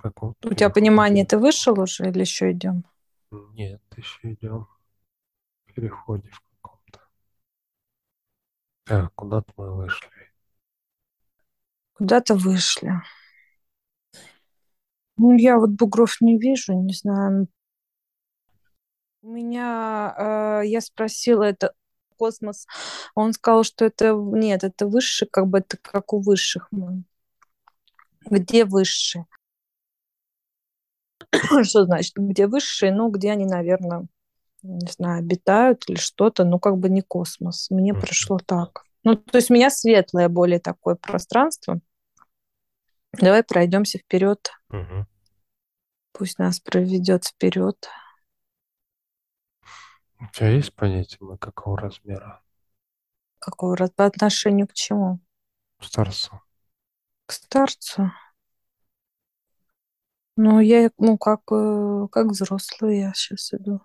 каком У тебя понимание, ты вышел уже или еще идем? Нет, еще идем. В переходе в каком-то. Так, куда-то мы вышли. Куда-то вышли. Ну, я вот бугров не вижу, не знаю. У меня, э, я спросила, это космос, он сказал, что это, нет, это высший, как бы это как у высших мы. Где высшие? Что значит, где высшие? Ну, где они, наверное, не знаю, обитают или что-то, ну, как бы не космос. Мне Мгм. пришло так. Ну, то есть у меня светлое более такое пространство. Давай пройдемся вперед. Мгм. Пусть нас проведет вперед. У тебя есть понятие, мы какого размера? Какого раз по отношению к чему? Старцу. К старцу. Ну, я, ну, как, э, как взрослый я сейчас иду.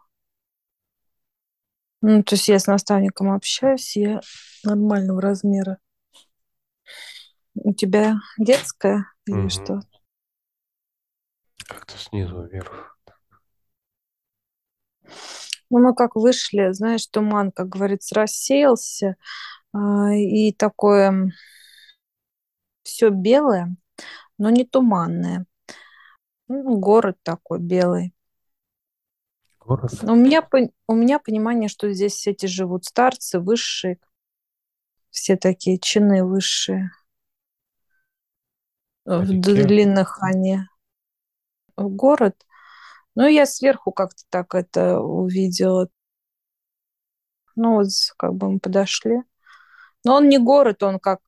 Ну, то есть я с наставником общаюсь, я нормального размера. У тебя детская или Мгм. что? Как-то снизу вверх. Ну, мы как вышли, знаешь, туман, как говорится, рассеялся, а, и такое все белое, но не туманное. Ну, город такой белый. Город. Но у меня, у меня понимание, что здесь все эти живут старцы, высшие, все такие чины высшие. В Старики. длинных они в город. Ну, я сверху как-то так это увидела. Ну, вот как бы мы подошли. Но он не город, он как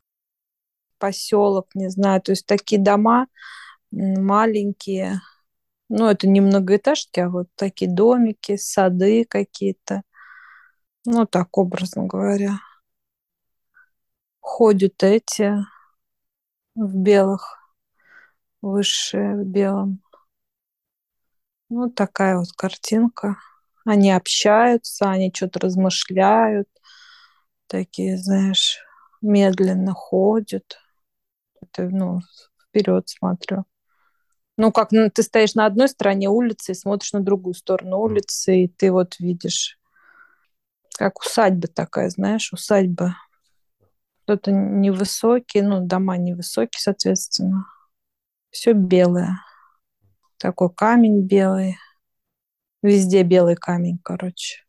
поселок, не знаю. То есть такие дома маленькие. Ну, это не многоэтажки, а вот такие домики, сады какие-то. Ну, так образно говоря. Ходят эти в белых, высшие в белом. Ну, такая вот картинка. Они общаются, они что-то размышляют. Такие, знаешь, медленно ходят. Это, ну, вперед смотрю. Ну, как ну, ты стоишь на одной стороне улицы и смотришь на другую сторону улицы, и ты вот видишь, как усадьба такая, знаешь, усадьба. Кто-то невысокий, ну, дома невысокие, соответственно. Все белое. Такой камень белый. Везде белый камень, короче.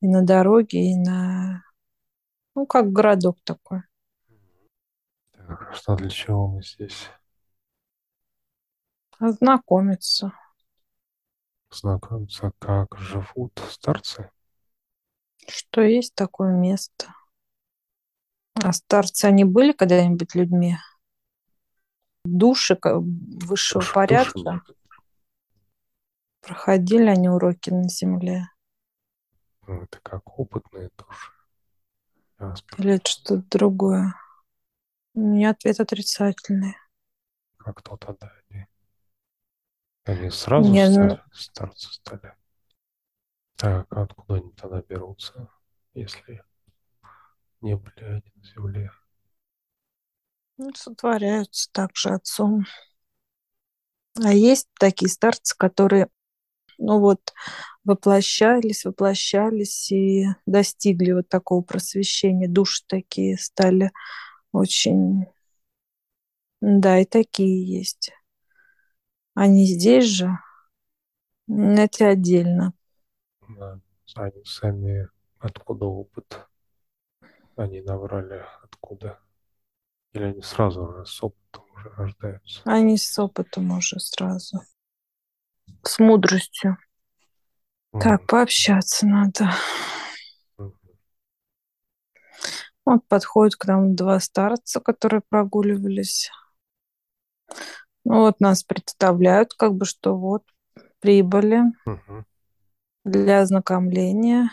И на дороге, и на... Ну, как городок такой. Так, что для чего мы здесь? Ознакомиться. Знакомиться, как живут старцы? Что есть такое место. А старцы, они были когда-нибудь людьми? Души высшего Душ- порядка? душами. Проходили они уроки на земле? Ну, это как опытные души. Или это что-то другое? У меня ответ отрицательный. Как то тогда они. Сразу Не, ну- стали, старцы стали. Так, а откуда они тогда берутся, если не были они на земле? Ну, сотворяются также отцом. А есть такие старцы, которые, ну вот, воплощались, воплощались и достигли вот такого просвещения. Души такие стали очень... Да, и такие есть. Они здесь же, это отдельно. Да, Они сами откуда опыт? Они набрали откуда? Или они сразу с опытом уже рождаются? Они с опытом уже сразу. С мудростью. Так, пообщаться надо. Мгм. Вот подходят к нам два старца, которые прогуливались. Вот нас представляют, как бы, что вот прибыли Мгм. для ознакомления.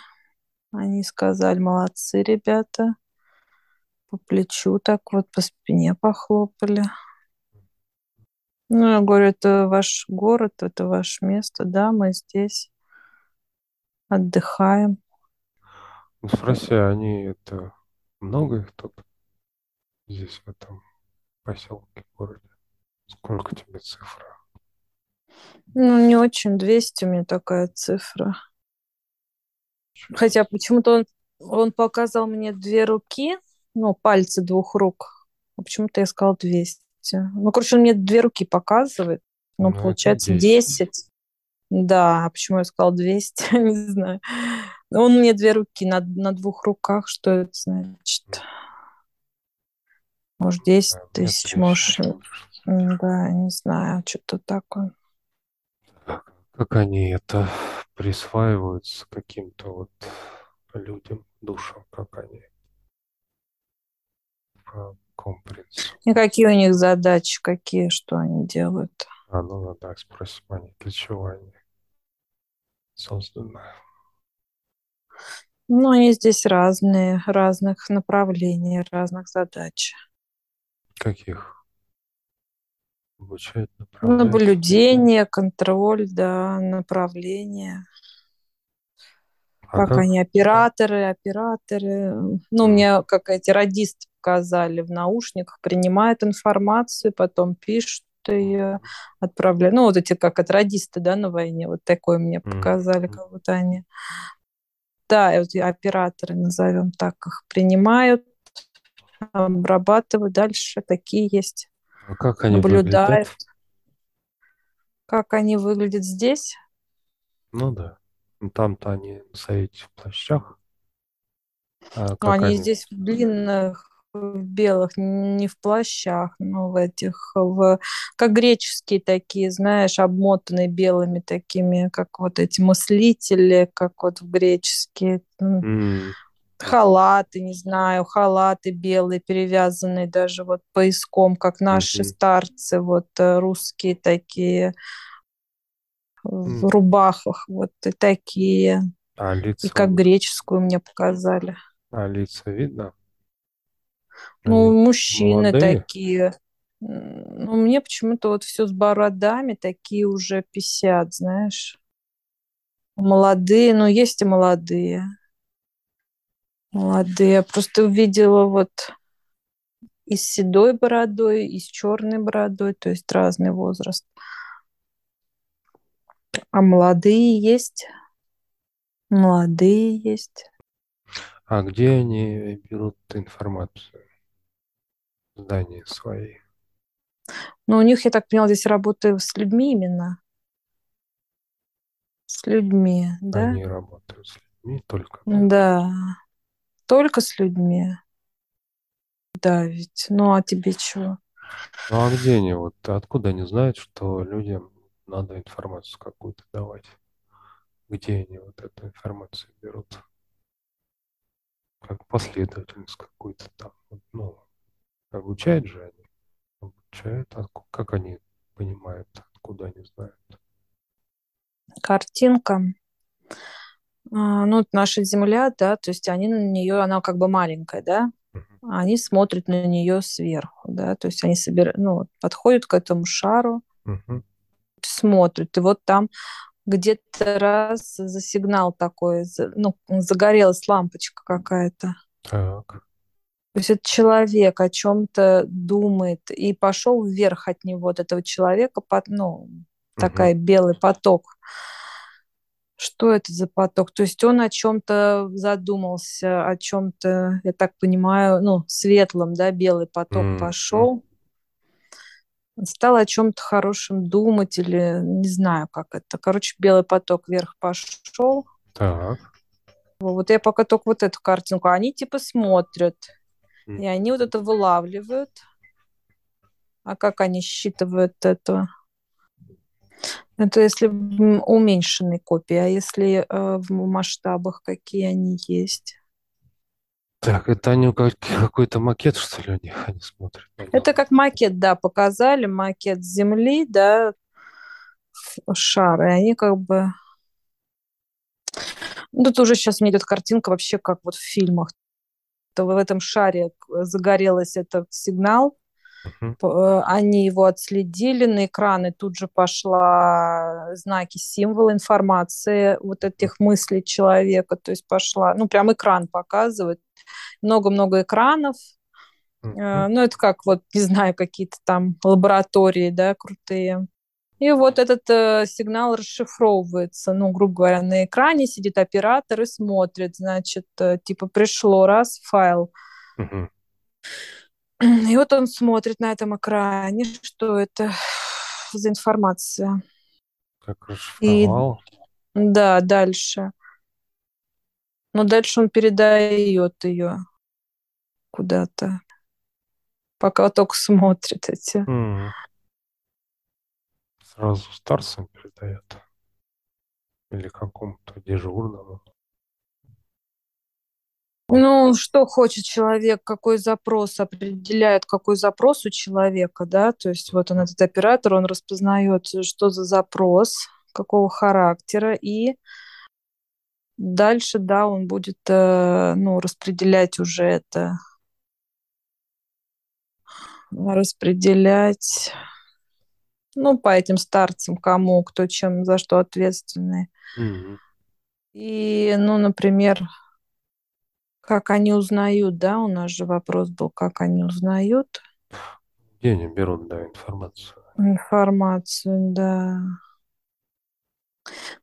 Они сказали, молодцы, ребята. По плечу так вот, по спине похлопали. Ну, я говорю, это ваш город, это ваше место. Да, мы здесь отдыхаем. Ну, спроси, они это много их тут здесь в этом поселке, городе? Сколько тебе цифра Ну, не очень. 200 у меня такая цифра. Хотя почему-то он, он показал мне две руки, ну, пальцы двух рук. А почему-то я сказала 200. Ну, короче, он мне две руки показывает. Ну, Ну, это получается 10. 10. Да, а почему я сказала 200, не знаю. Он мне две руки на, на двух руках, что это значит? Может, 10 Да, мне тысяч, может, да, не знаю, что-то такое. Как они это присваиваются каким-то вот людям, душам, как они по какому принципу. И какие у них задачи, какие, что они делают. А, ну да, так спросим они, для чего они созданы. Ну, они здесь разные, разных направлений, разных задач. Каких? Обучать, направлять? Наблюдение, контроль, да, направление. А Как как? они, операторы, операторы. Ну, мне как эти радисты показали в наушниках, принимают информацию, потом пишут ее, отправляют. Ну, вот эти как это радисты, да, на войне, вот такое мне показали, как вот они. Да, вот операторы, назовем так, их принимают, обрабатывают, дальше такие есть, А как они наблюдают. выглядят? Как они выглядят здесь? Ну да. Ну, Там-то они совете в плащах. А Ну, они они? здесь в длинных, в белых, не в плащах, но в этих, в, как греческие такие, знаешь, обмотанные белыми такими, как вот эти мыслители, как вот в греческие. М, Халаты, не знаю, халаты белые, перевязанные даже вот пояском, как наши мгм. старцы, вот э, русские такие, в М. рубахах, вот и такие. А И лица, как греческую мне показали. а лица видно? Ну, Они мужчины молодые? такие. Ну, мне почему-то вот все с бородами, такие уже 50, знаешь. Молодые, но есть и молодые. Молодые. Я просто увидела вот и с седой бородой, и с черной бородой, то есть разный возраст. А молодые есть. Молодые есть. А где они берут информацию? Здания свои. Но у них, я так поняла, здесь работаю с людьми именно. С людьми, да? Они работают с людьми только, да? Да. Только с людьми. Да, ведь. Ну, а тебе чего? Ну а где они? Вот откуда они знают, что людям надо информацию какую-то давать? Где они вот эту информацию берут? Как последовательность какую-то там. Ну, обучают же они. Обучают. А как они понимают, откуда они знают? Картинка. А, ну, вот наша Земля, да, то есть они на нее, она как бы маленькая, да, Мгм. они смотрят на нее сверху, да, то есть они собирают, ну, подходят к этому шару, Мгм. смотрят, и вот там где-то раз за сигнал такой, ну, загорелась лампочка какая-то. Так. То есть этот человек о чем-то думает и пошел вверх от него, от этого человека, под, ну, такая белый поток. Что это за поток? То есть он о чем-то задумался, о чем-то, я так понимаю, ну, светлом, да, белый поток Мгм. пошел, стал о чем-то хорошем думать или не знаю, как это. Короче, белый поток вверх пошел. Так. Вот я пока только вот эту картинку. Они типа смотрят, М. и они вот это вылавливают. А как они считывают это? Это если в уменьшенной копии, а если э, в масштабах какие они есть? Так, это они как, какой-то макет, что ли, у них они смотрят? него? Это как макет, да, показали, макет Земли, да, шары, они как бы... Ну, Тут уже сейчас мне идет картинка вообще как вот в фильмах. То в этом шаре загорелся этот сигнал, Э, они его отследили, на экраны тут же пошла знаки, символы, информация вот этих мыслей человека, то есть пошла, ну, прям экран показывает, много-много экранов, Э, Мгм. ну, это как вот, не знаю, какие-то там лаборатории, да, крутые. И вот этот э, сигнал расшифровывается. Ну, грубо говоря, на экране сидит оператор и смотрит. Значит, э, типа пришло раз файл. Мгм. И вот он смотрит на этом экране, что это за информация. Как И расшифровал. да, дальше. Но дальше он передает ее куда-то. Пока только смотрит эти. М. Сразу старцам передает. Или какому-то дежурному. Ну, что хочет человек, какой запрос определяет, какой запрос у человека, да, то есть вот он, этот оператор, он распознает, что за запрос, какого характера, и дальше, да, он будет, э, ну, распределять уже это, распределять, ну, по этим старцам, кому, кто чем, за что ответственный. Мгм. И, ну, например, как они узнают, да, у нас же вопрос был, как они узнают Где они берут, да, информацию? информацию, да.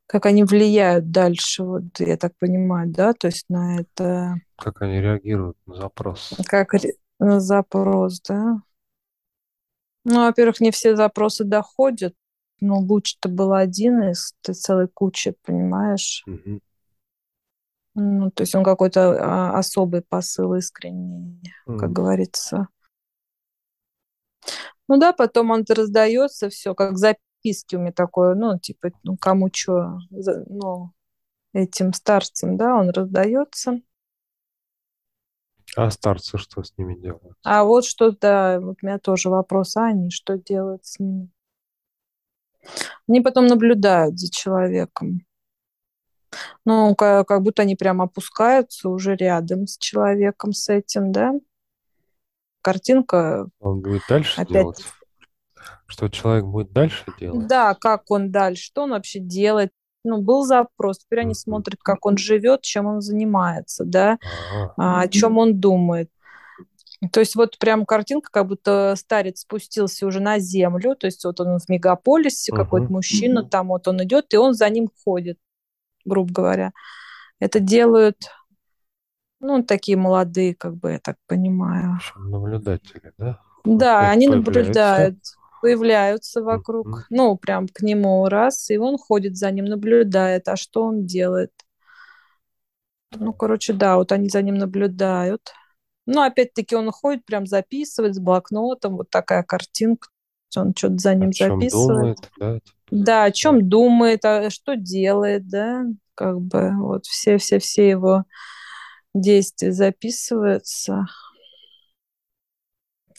Как они влияют дальше, вот я так понимаю, да, то есть на это, Как они реагируют на запрос? как ре- на запрос, да. Ну, во-первых, не все запросы доходят, но луч-то был один из целой кучи, понимаешь? Мгм. Ну, то есть он какой-то а, особый посыл искренний, как М. говорится. Ну да, потом он раздается все, как записки у меня такое, ну, типа, ну, кому что, ну, этим старцам, да, он раздается. А старцы что с ними делают? А вот что, да, вот у меня тоже вопрос, а они что делают с ними? Они потом наблюдают за человеком. Ну, как, как будто они прям опускаются уже рядом с человеком, с этим, да. Картинка Он будет дальше опять делать? Что человек будет дальше делать? Да, как он дальше, что он вообще делает. Ну, был запрос, теперь они смотрят, как он живет, чем он занимается, да, А, а, о чем он думает. То есть вот прям картинка, как будто старец спустился уже на землю, то есть вот он в мегаполисе, какой-то мужчина, там вот он идет, и он за ним ходит, грубо говоря. Это делают, ну, такие молодые, как бы, я так понимаю. наблюдатели, да? Да, Опять они появляются. наблюдают, появляются вокруг, Мгм. ну, прям к нему раз, и он ходит за ним, наблюдает, а что он делает. Ну, короче, да, вот они за ним наблюдают. Ну, опять-таки он ходит, прям записывает с блокнотом, вот такая картинка, он что-то за ним записывает. думает, да? Да, о чем думает, а что делает, да, как бы вот все-все-все его действия записываются.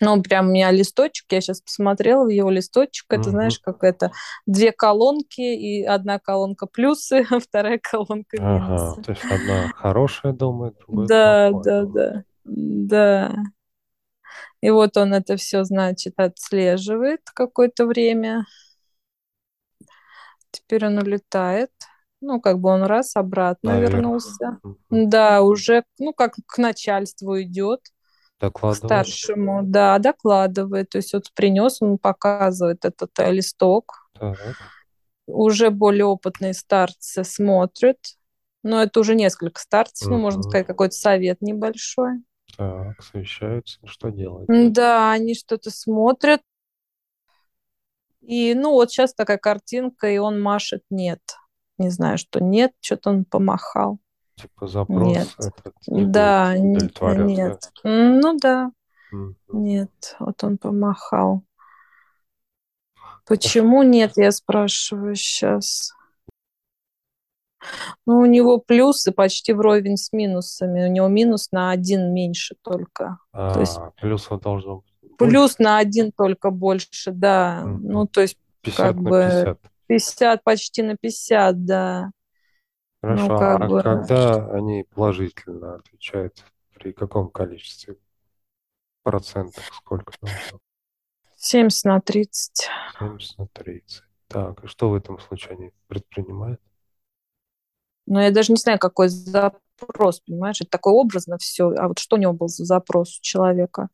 Ну, прям у меня листочек, я сейчас посмотрела в его листочек, это, Мгм. знаешь, как это, две колонки, и одна колонка плюсы, а вторая колонка Ага, минусы. то есть одна хорошая думает, другая Да, да, да, да. И вот он это все, значит, отслеживает какое-то время. Теперь он улетает. Ну, как бы он раз обратно Наверх. вернулся. Да, уже, ну, как к начальству идет, к Докладывает. старшему, да, докладывает. То есть вот принес, он показывает этот э, листок. Так. Уже более опытные старцы смотрят. Но это уже несколько старцев, ну, можно сказать, какой-то совет небольшой. Так, совещаются, что делать? Да, они что-то смотрят. И, ну, вот сейчас такая картинка, и он машет «нет». Не знаю, что «нет», что-то он помахал. Типа запрос Нет. этот не Да, удовлетворен, нет. М, Ну да, да? Мгм. нет, вот он помахал. Почему нет, я спрашиваю сейчас. Ну, у него плюсы почти вровень с минусами. У него минус на один меньше только. То есть А, плюсов должно быть плюс на один только больше, да. Ну, то есть 50 как на бы 50. 50 почти на 50, да. Хорошо, Ну, как а бы когда они положительно отвечают? При каком количестве процентов? Сколько должно? 70 на 30. 70 на 30. Так, и что в этом случае они предпринимают? Но я даже не знаю, какой запрос, понимаешь? Это такое образно все. А вот что у него был за запрос у человека?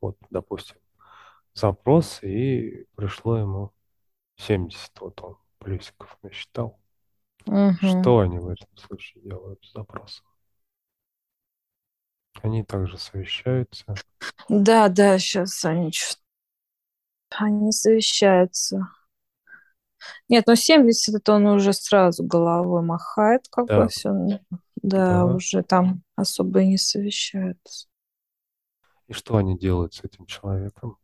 Вот, допустим, запрос, и пришло ему 70 вот он плюсиков насчитал. Угу. Что они в этом случае делают с запросом? Они также совещаются. Да, да, сейчас они что они совещаются. Нет, ну 70 это он уже сразу головой махает, как Да. бы все. Да, Да. уже там особо и не совещаются. И что они делают с этим человеком?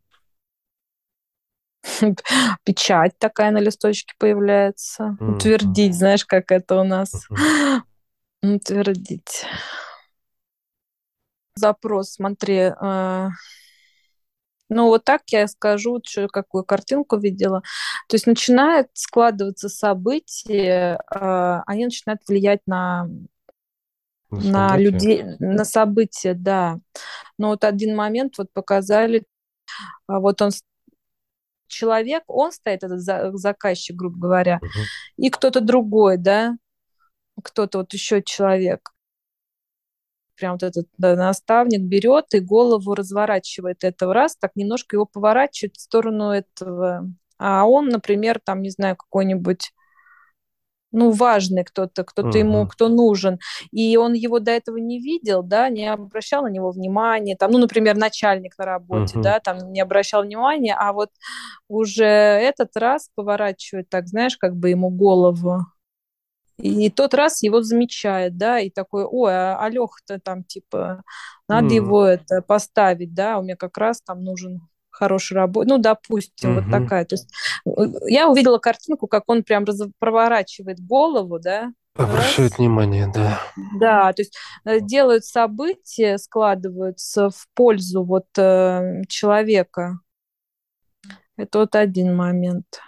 Печать такая на листочке появляется. Мгм. Утвердить, знаешь, как это у нас. Утвердить. Запрос, смотри. э, Ну, вот так я скажу, чё- какую картинку видела. То есть начинает складываться события, э, они начинают влиять на на события? людей, на события, да. Но вот один момент вот показали, а вот он человек, он стоит, этот за- заказчик, грубо говоря, Мгм. и кто-то другой, да, кто-то вот еще человек. Прям вот этот да, наставник берет и голову разворачивает этого раз, так немножко его поворачивает в сторону этого. А он, например, там, не знаю, какой-нибудь ну, важный кто-то, кто-то ему, Мгм. кто нужен. И он его до этого не видел, да, не обращал на него внимания. Там, ну, например, начальник на работе, Мгм. да, там не обращал внимания, а вот уже этот раз поворачивает так, знаешь, как бы ему голову. И тот раз его замечает, да, и такой, ой, а, а там, типа, надо М. его это поставить, да, у меня как раз там нужен хороший работник, ну, допустим, вот Мгм. такая. То есть э, я увидела картинку, как он прям раз- проворачивает голову, да, Обращают раз. внимание, да. Да, то есть э, делают события, складываются в пользу вот э, человека. Это вот один момент.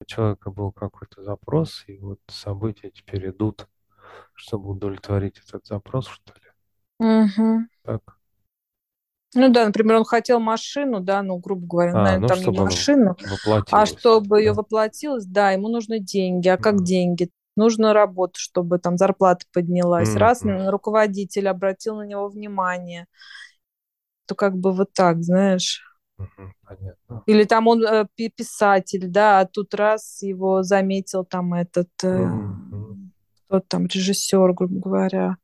У человека был какой-то запрос, и вот события теперь идут, чтобы удовлетворить этот запрос, что ли? Мгм. Так. Ну да, например, он хотел машину, да, ну, грубо говоря, А, наверное, ну, там не машину, а чтобы ее да. воплотилось, да, ему нужны деньги. А как Мгм. деньги? Нужно работу, чтобы там зарплата поднялась. Раз Мгм. м, руководитель обратил на него внимание, то как бы вот так, знаешь. Понятно. Или там он э, пи- писатель, да, а тут раз его заметил там этот, э, Мгм. кто там, режиссер, грубо говоря.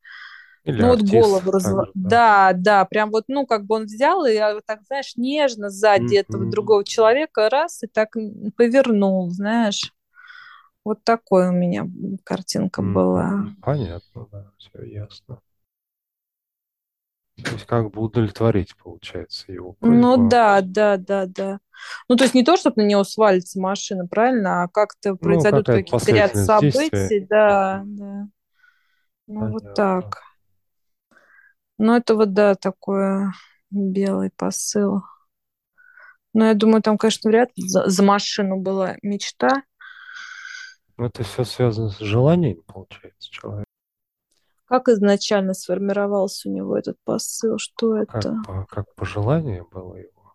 Или Ну вот артист голову разво... также, да. Да, да, прям вот, ну, как бы он взял и а, вот так, знаешь, нежно сзади этого Мгм. другого человека раз и так повернул, знаешь. Вот такой у меня картинка Мгм. была. Понятно, да, все ясно. То есть как бы удовлетворить, получается, его Ну просьбу. да, да, да, да. Ну, то есть не то, чтобы на него свалится машина, правильно, а как-то Ну, произойдут какие-то ряд событий, да, да. Ну, вот Понятно. так. Ну, это вот, да, такое белый посыл. Но я думаю, там, конечно, вряд ли за, за машину была мечта. Ну, Это все связано с желанием, получается, человека. Как изначально сформировался у него этот посыл? Что Как, это? по, как пожелание было его.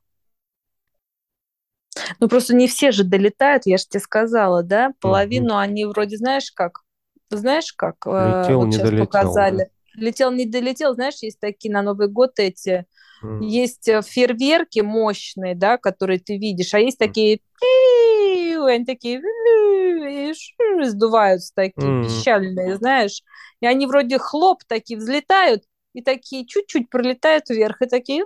Ну, просто не все же долетают, я же тебе сказала, да? Половину они вроде, знаешь как? Знаешь как? Э, Летел, вот не сейчас долетел, да? Летел, не долетел, знаешь, есть такие на Новый год эти, М, есть э, фейерверки мощные, да, которые ты видишь, а есть такие, они такие, и сдуваются такие, М. пищальные, знаешь, и они вроде хлоп такие взлетают, и такие чуть-чуть пролетают вверх, и такие,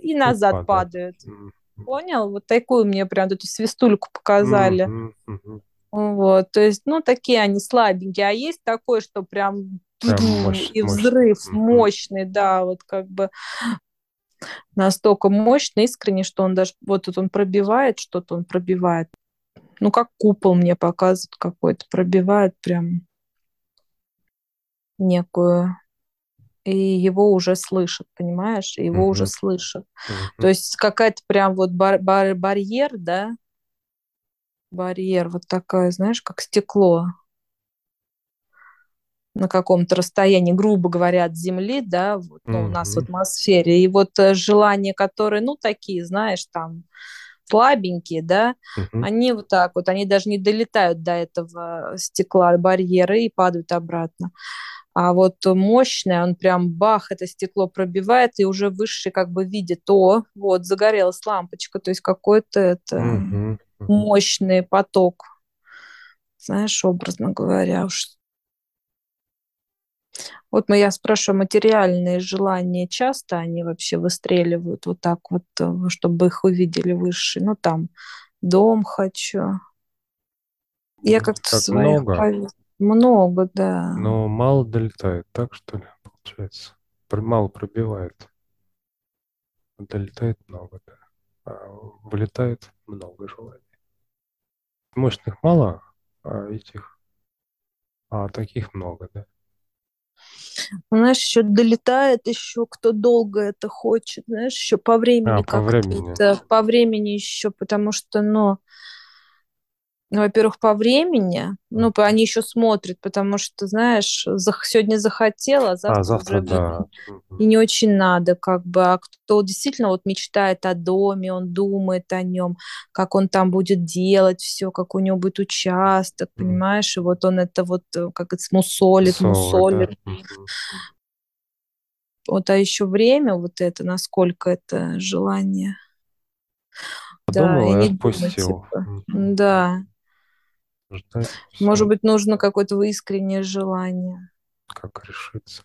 и назад падают. падают. М, Понял? Вот такую мне прям эту свистульку показали. мгм. Вот, то есть, ну, такие они слабенькие, а есть такое, что прям Прям мощь- и мощь. взрыв Мгм. мощный, да, вот как бы настолько мощный, искренне, что он даже, вот тут он пробивает, что-то он пробивает. Ну, как купол мне показывает какой-то, пробивает прям некую, и его уже слышат, понимаешь, его уже Мгм. слышат. Мгм. То есть какая-то прям вот бар- бар- барьер, да, барьер вот такая, знаешь, как стекло на каком-то расстоянии, грубо говоря, от Земли, да, вот, ну, у нас в атмосфере. И вот э, желания, которые, ну, такие, знаешь, там, слабенькие, да, Мгм. они вот так вот, они даже не долетают до этого стекла, барьера и падают обратно. А вот мощное, он прям бах, это стекло пробивает, и уже высший как бы видит, о, вот, загорелась лампочка, то есть какой-то это Мгм. Мощный поток, знаешь, образно говоря. Уж. Вот мы, я спрашиваю, материальные желания часто они вообще выстреливают вот так вот, э, чтобы их увидели выше? Ну, там, дом хочу. Я как-то как своих много? повес... Много, да. Но мало долетает, так что ли, получается? Мало пробивает. Долетает много, да. А вылетает много желаний. Мощных мало, а этих... А таких много, да. Знаешь, еще долетает еще, кто долго это хочет, знаешь, еще по времени а, по времени. по времени еще, потому что, ну, ну, во-первых, по времени, ну, они еще смотрят, потому что, знаешь, сегодня захотела, а завтра, а, завтра уже да. и не очень надо, как бы. А кто действительно вот мечтает о доме, он думает о нем, как он там будет делать все, как у него будет участок, mm. понимаешь, и вот он это вот э, как это мусолит, Соло, мусолит. Да. Вот, а еще время вот это, насколько это желание. Подумала да, и отпустил. Думать, типа. Да. Ждать, Может быть, нужно какое-то искреннее желание. Как решиться.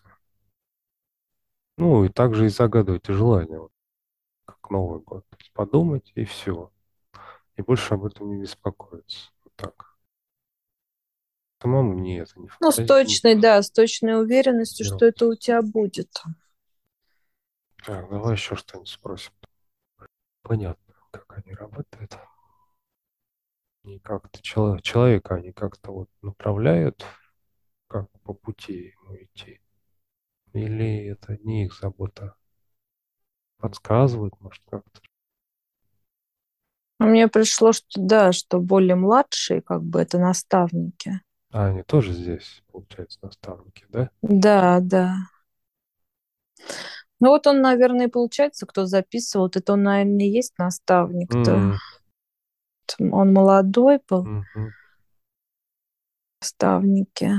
Ну, и также и загадывайте желание, вот, как Новый год. Подумать, и все. И больше об этом не беспокоиться. Вот так. Самому не это не Ну, с точной, да, с точной уверенностью, Делать. что это у тебя будет. Так, давай еще что-нибудь спросим. Понятно, как они работают не как-то человека, они как-то вот направляют, как по пути ему идти. Или это не их забота? Подсказывают, может, как-то? А мне пришло, что да, что более младшие, как бы, это наставники. А они тоже здесь, получается, наставники, да? Да, да. Ну вот он, наверное, получается, кто записывал, это он, наверное, и есть наставник-то. Mm он молодой был, Мгм. наставники.